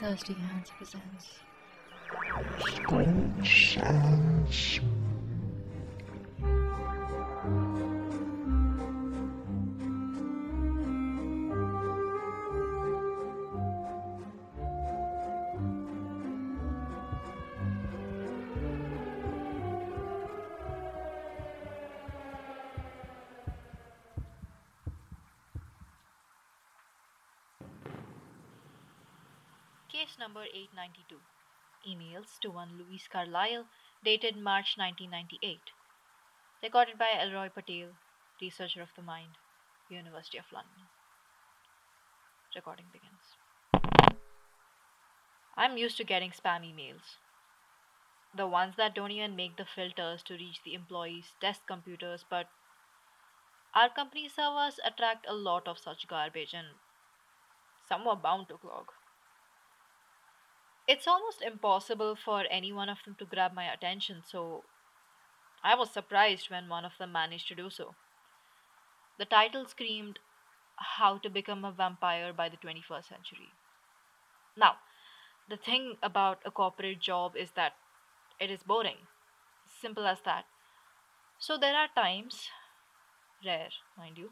Thirsty Hands presents. Case number 892. Emails to one Louise Carlyle, dated March 1998. Recorded by ElRoi Patel, researcher of the mind, University of London. Recording begins. I'm used to getting spam emails. The ones that don't even make the filters to reach the employees' desk computers, but our company servers attract a lot of such garbage and some were bound to clog. It's almost impossible for any one of them to grab my attention, so I was surprised when one of them managed to do so. The title screamed, How to Become a Vampire by the 21st Century. Now, the thing about a corporate job is that it is boring. Simple as that. So there are times, rare, mind you,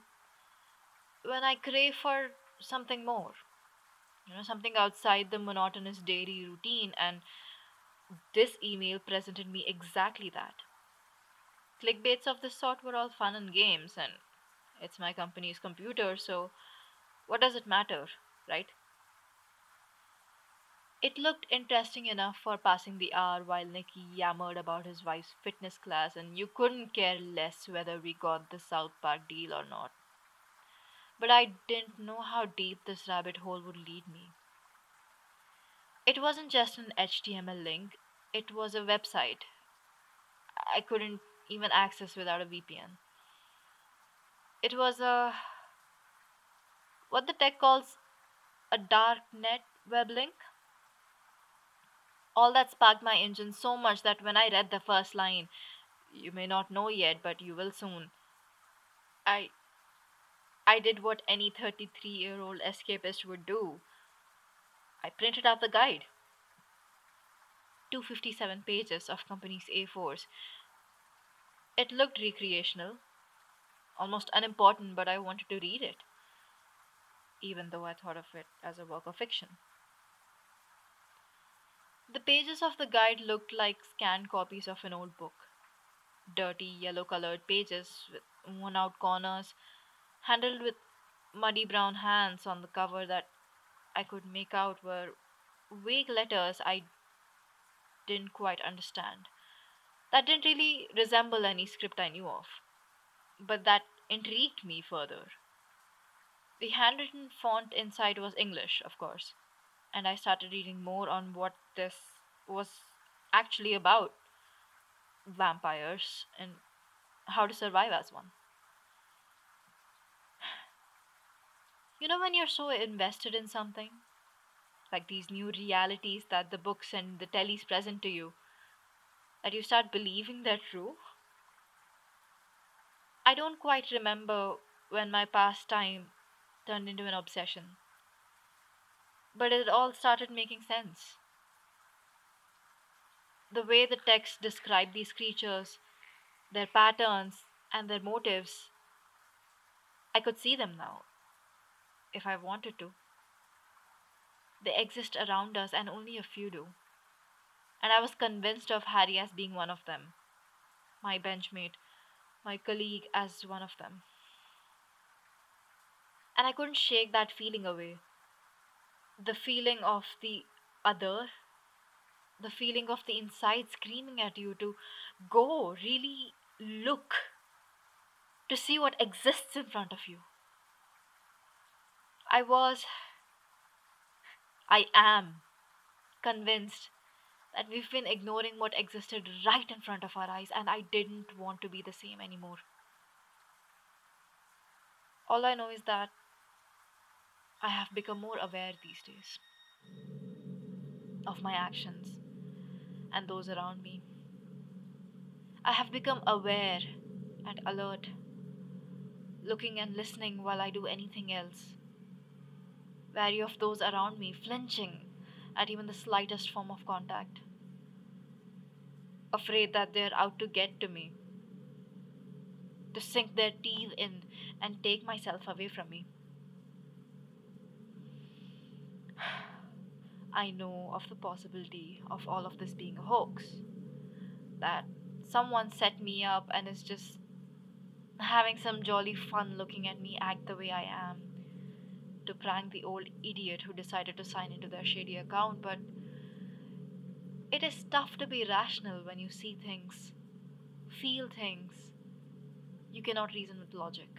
when I crave for something more you know something outside the monotonous daily routine. And this email presented me exactly that. Clickbaits of this sort were all fun and games and it's my company's computer so what does it matter right? It looked interesting enough for passing the hour while Nicky yammered about his wife's fitness class, and you couldn't care less whether we got the South Park deal or not but I didn't know how deep this rabbit hole would lead me. It wasn't just an HTML link, it was a website I couldn't even access without a VPN. It was a what the tech calls a dark net web link. All that sparked my engine so much that when I read the first line, you may not know yet, but you will soon, I I did what any 33 year old escapist would do. I printed out the guide. 257 pages of company's A4s. It looked recreational, almost unimportant, but I wanted to read it, even though I thought of it as a work of fiction. The pages of the guide looked like scanned copies of an old book. Dirty, yellow colored pages with worn out corners handled with muddy brown hands on the cover that I could make out were vague letters I didn't quite understand. That didn't really resemble any script I knew of, but that intrigued me further. The handwritten font inside was English, of course, and I started reading more on what this was actually about vampires and how to survive as one. You know, when you're so invested in something, like these new realities that the books and the tellies present to you, that you start believing they're true? I don't quite remember when my pastime turned into an obsession, but it all started making sense. The way the text described these creatures, their patterns, and their motives, I could see them now if I wanted to. They exist around us, and only a few do. And I was convinced of Harry as being one of them, my benchmate, my colleague as one of them. And I couldn't shake that feeling away. The feeling of the other, the feeling of the inside screaming at you to go, really look, to see what exists in front of you. I was, I am convinced that we've been ignoring what existed right in front of our eyes, and I didn't want to be the same anymore. All I know is that I have become more aware these days of my actions and those around me. I have become aware and alert, looking and listening while I do anything else wary of those around me, flinching at even the slightest form of contact, afraid that they're out to get to me, to sink their teeth in and take myself away from me. I know of the possibility of all of this being a hoax. That someone set me up and is just having some jolly fun looking at me act the way I am to prank the old idiot who decided to sign into their shady account, but it is tough to be rational when you see things, feel things. You cannot reason with logic.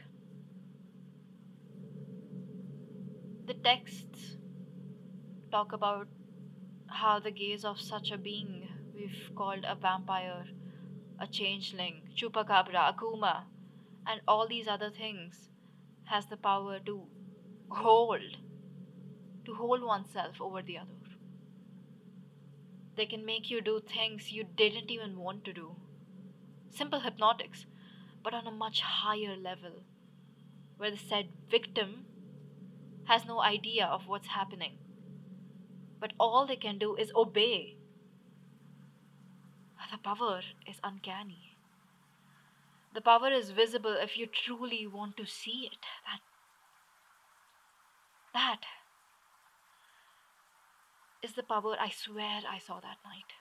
The texts talk about how the gaze of such a being we've called a vampire, a changeling, chupacabra, akuma, and all these other things has the power to hold, to hold oneself over the other. They can make you do things you didn't even want to do. Simple hypnotics, but on a much higher level, where the said victim has no idea of what's happening. But all they can do is obey. The power is uncanny. The power is visible if you truly want to see it. That that is the power I swear I saw that night.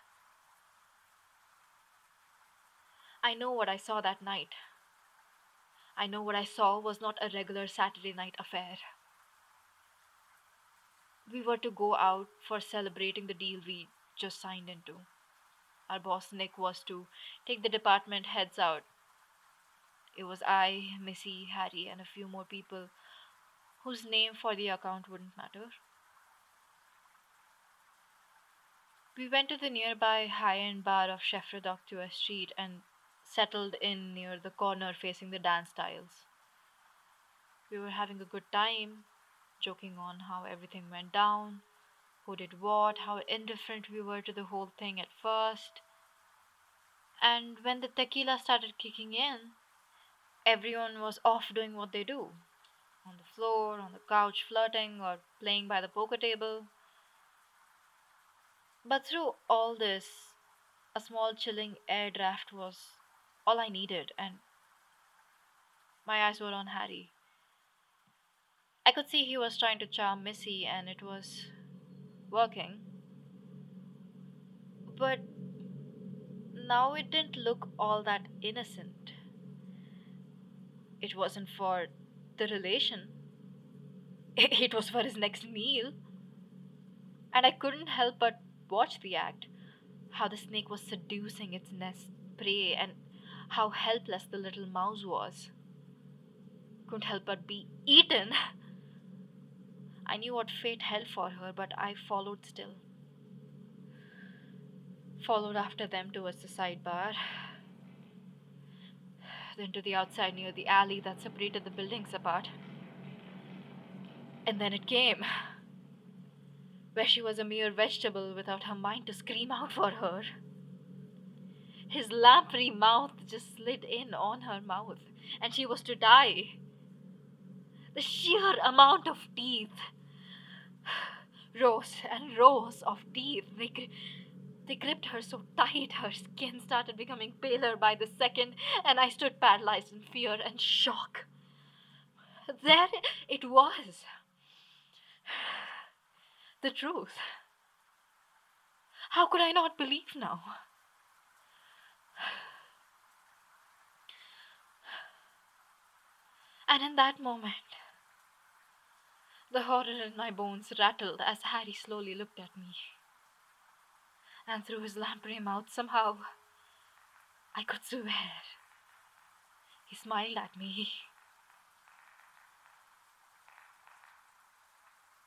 I know what I saw that night. I know what I saw was not a regular Saturday night affair. We were to go out for celebrating the deal we just signed into. Our boss Nick was to take the department heads out. It was I, Missy, Harry, and a few more people whose name for the account wouldn't matter. We went to the nearby high end bar of Chefredoc to street and settled in near the corner facing the dance tiles. We were having a good time, joking on how everything went down, who did what, how indifferent we were to the whole thing at first. And when the tequila started kicking in, everyone was off doing what they do on the floor, on the couch, flirting, or playing by the poker table. But through all this, a small chilling air draft was all I needed, and my eyes were on Harry. I could see he was trying to charm Missy, and it was working. But now it didn't look all that innocent. It wasn't for the relation. It was for his next meal. And I couldn't help but watch the act. How the snake was seducing its nest prey and how helpless the little mouse was. Couldn't help but be eaten. I knew what fate held for her, but I followed still. Followed after them towards the sidebar then to the outside near the alley that separated the buildings apart. And then it came, where she was a mere vegetable without her mind to scream out for her. His lamprey mouth just slid in on her mouth, and she was to die. The sheer amount of teeth, rows and rows of teeth, they, they gripped her so tight, her skin started becoming paler by the second, and I stood paralyzed in fear and shock. There it was. The truth. How could I not believe now? And in that moment, the horror in my bones rattled as Harry slowly looked at me and through his lamprey mouth somehow I could swear. He smiled at me.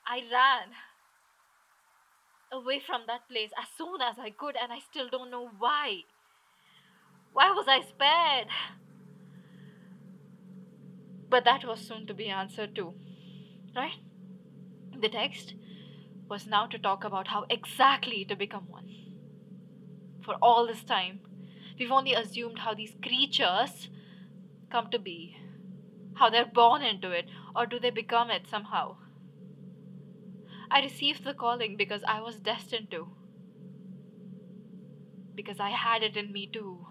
I ran away from that place as soon as I could, and I still don't know why. Why was I spared? But that was soon to be answered too, right? The text was now to talk about how exactly to become one for all this time. We've only assumed how these creatures come to be, how they're born into it, or do they become it somehow? I received the calling because I was destined to. Because I had it in me too.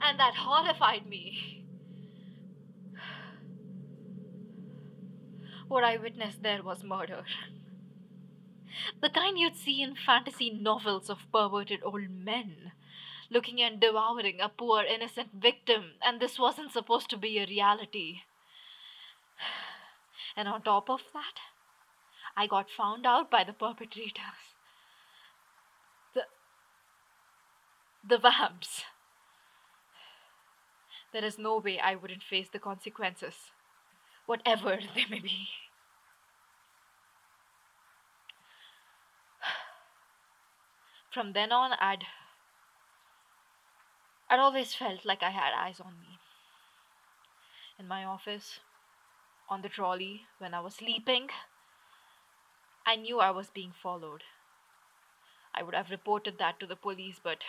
And that horrified me. What I witnessed there was murder. The kind you'd see in fantasy novels of perverted old men looking and devouring a poor innocent victim, and this wasn't supposed to be a reality. And on top of that, I got found out by the perpetrators. The the vamps. There is no way I wouldn't face the consequences, whatever they may be. From then on, I'd I'd always felt like I had eyes on me. In my office, on the trolley, when I was sleeping, I knew I was being followed. I would have reported that to the police, but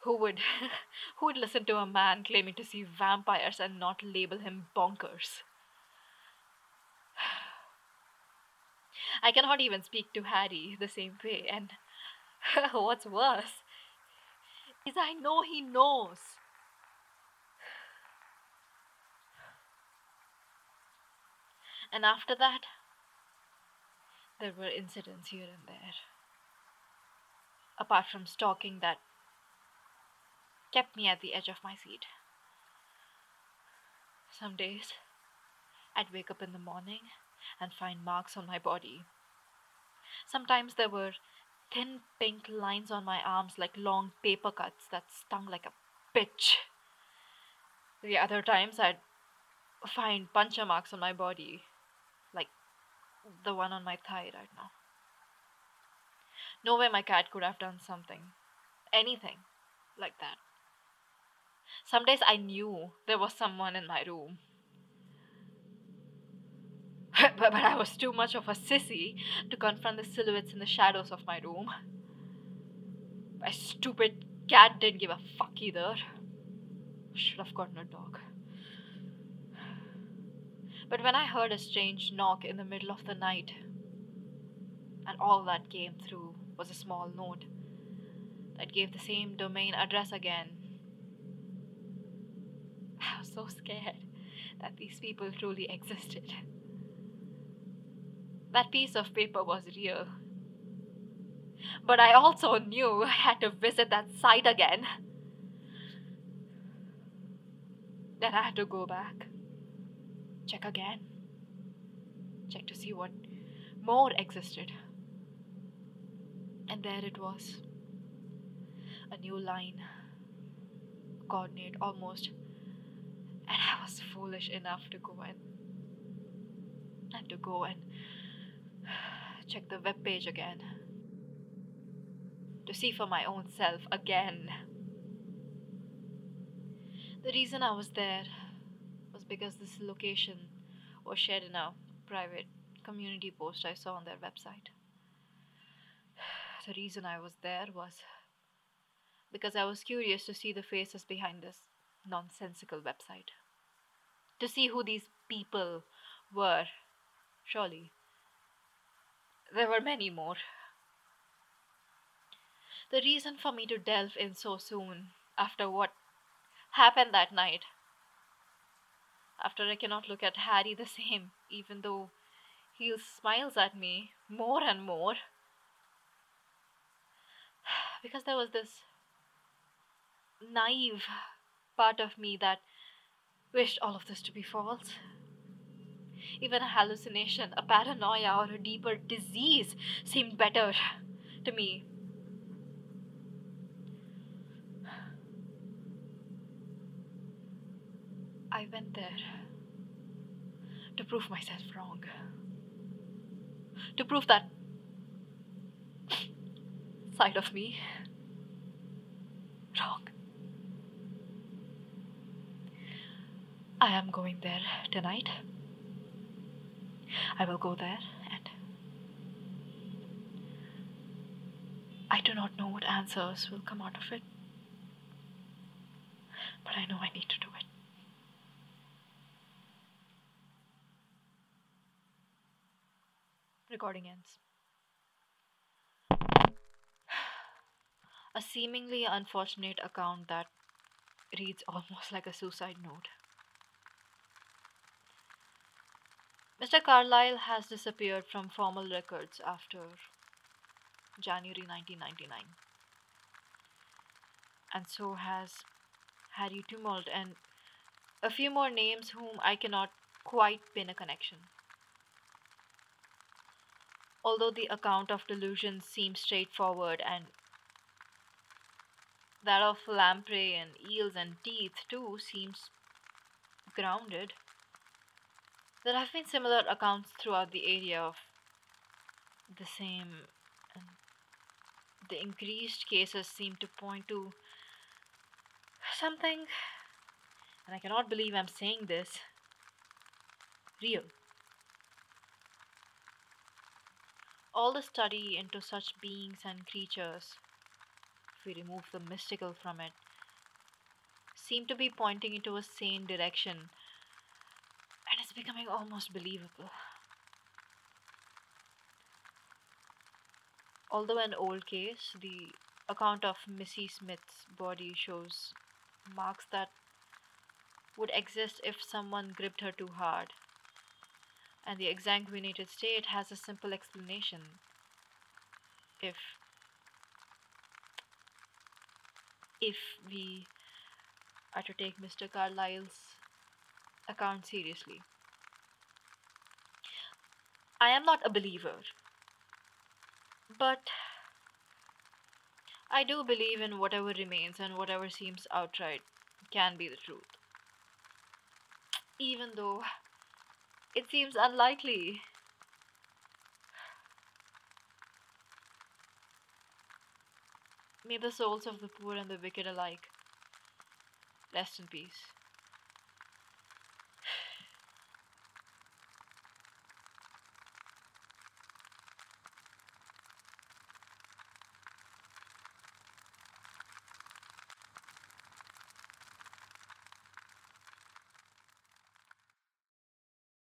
who would who would listen to a man claiming to see vampires and not label him bonkers? I cannot even speak to Harry the same way, and what's worse is I know he knows. And after that, there were incidents here and there. Apart from stalking that kept me at the edge of my seat. Some days, I'd wake up in the morning and find marks on my body. Sometimes there were thin pink lines on my arms like long paper cuts that stung like a bitch. The other times I'd find puncture marks on my body, like the one on my thigh right now. No way my cat could have done something, anything like that. Some days I knew there was someone in my room. but, but I was too much of a sissy to confront the silhouettes in the shadows of my room. My stupid cat didn't give a fuck either. Should have gotten a dog. But when I heard a strange knock in the middle of the night, and all that came through was a small note that gave the same domain address again, I was so scared that these people truly existed. That piece of paper was real. But I also knew I had to visit that site again. Then I had to go back, check again, check to see what more existed. And there it was a new line, coordinate almost. And I was foolish enough to go and and to go and check the web page again to see for my own self again. The reason I was there was because this location was shared in a private community post I saw on their website. The reason I was there was because I was curious to see the faces behind this nonsensical website. To see who these people were, surely there were many more. The reason for me to delve in so soon after what happened that night, after I cannot look at Harry the same, even though he smiles at me more and more, because there was this naive part of me that wished all of this to be false even a hallucination, a paranoia, or a deeper disease seemed better to me. I went there to prove myself wrong. To prove that side of me wrong. I am going there tonight. I will go there and I do not know what answers will come out of it, but I know I need to do it. Recording ends. A seemingly unfortunate account that reads almost like a suicide note. Mr. Carlyle has disappeared from formal records after January 1999, and so has Harry Tumult and a few more names whom I cannot quite pin a connection. Although the account of delusions seems straightforward and that of lamprey and eels and teeth too seems grounded, there have been similar accounts throughout the area of the same, and the increased cases seem to point to something, and I cannot believe I'm saying this, real. All the study into such beings and creatures, if we remove the mystical from it, seem to be pointing into a sane direction, becoming almost believable. Although an old case, the account of Missy Smith's body shows marks that would exist if someone gripped her too hard. And the exsanguinated state has a simple explanation. If if we are to take Mr. Carlyle's account seriously. I am not a believer, but I do believe in whatever remains and whatever seems outright can be the truth. Even though it seems unlikely. May the souls of the poor and the wicked alike rest in peace.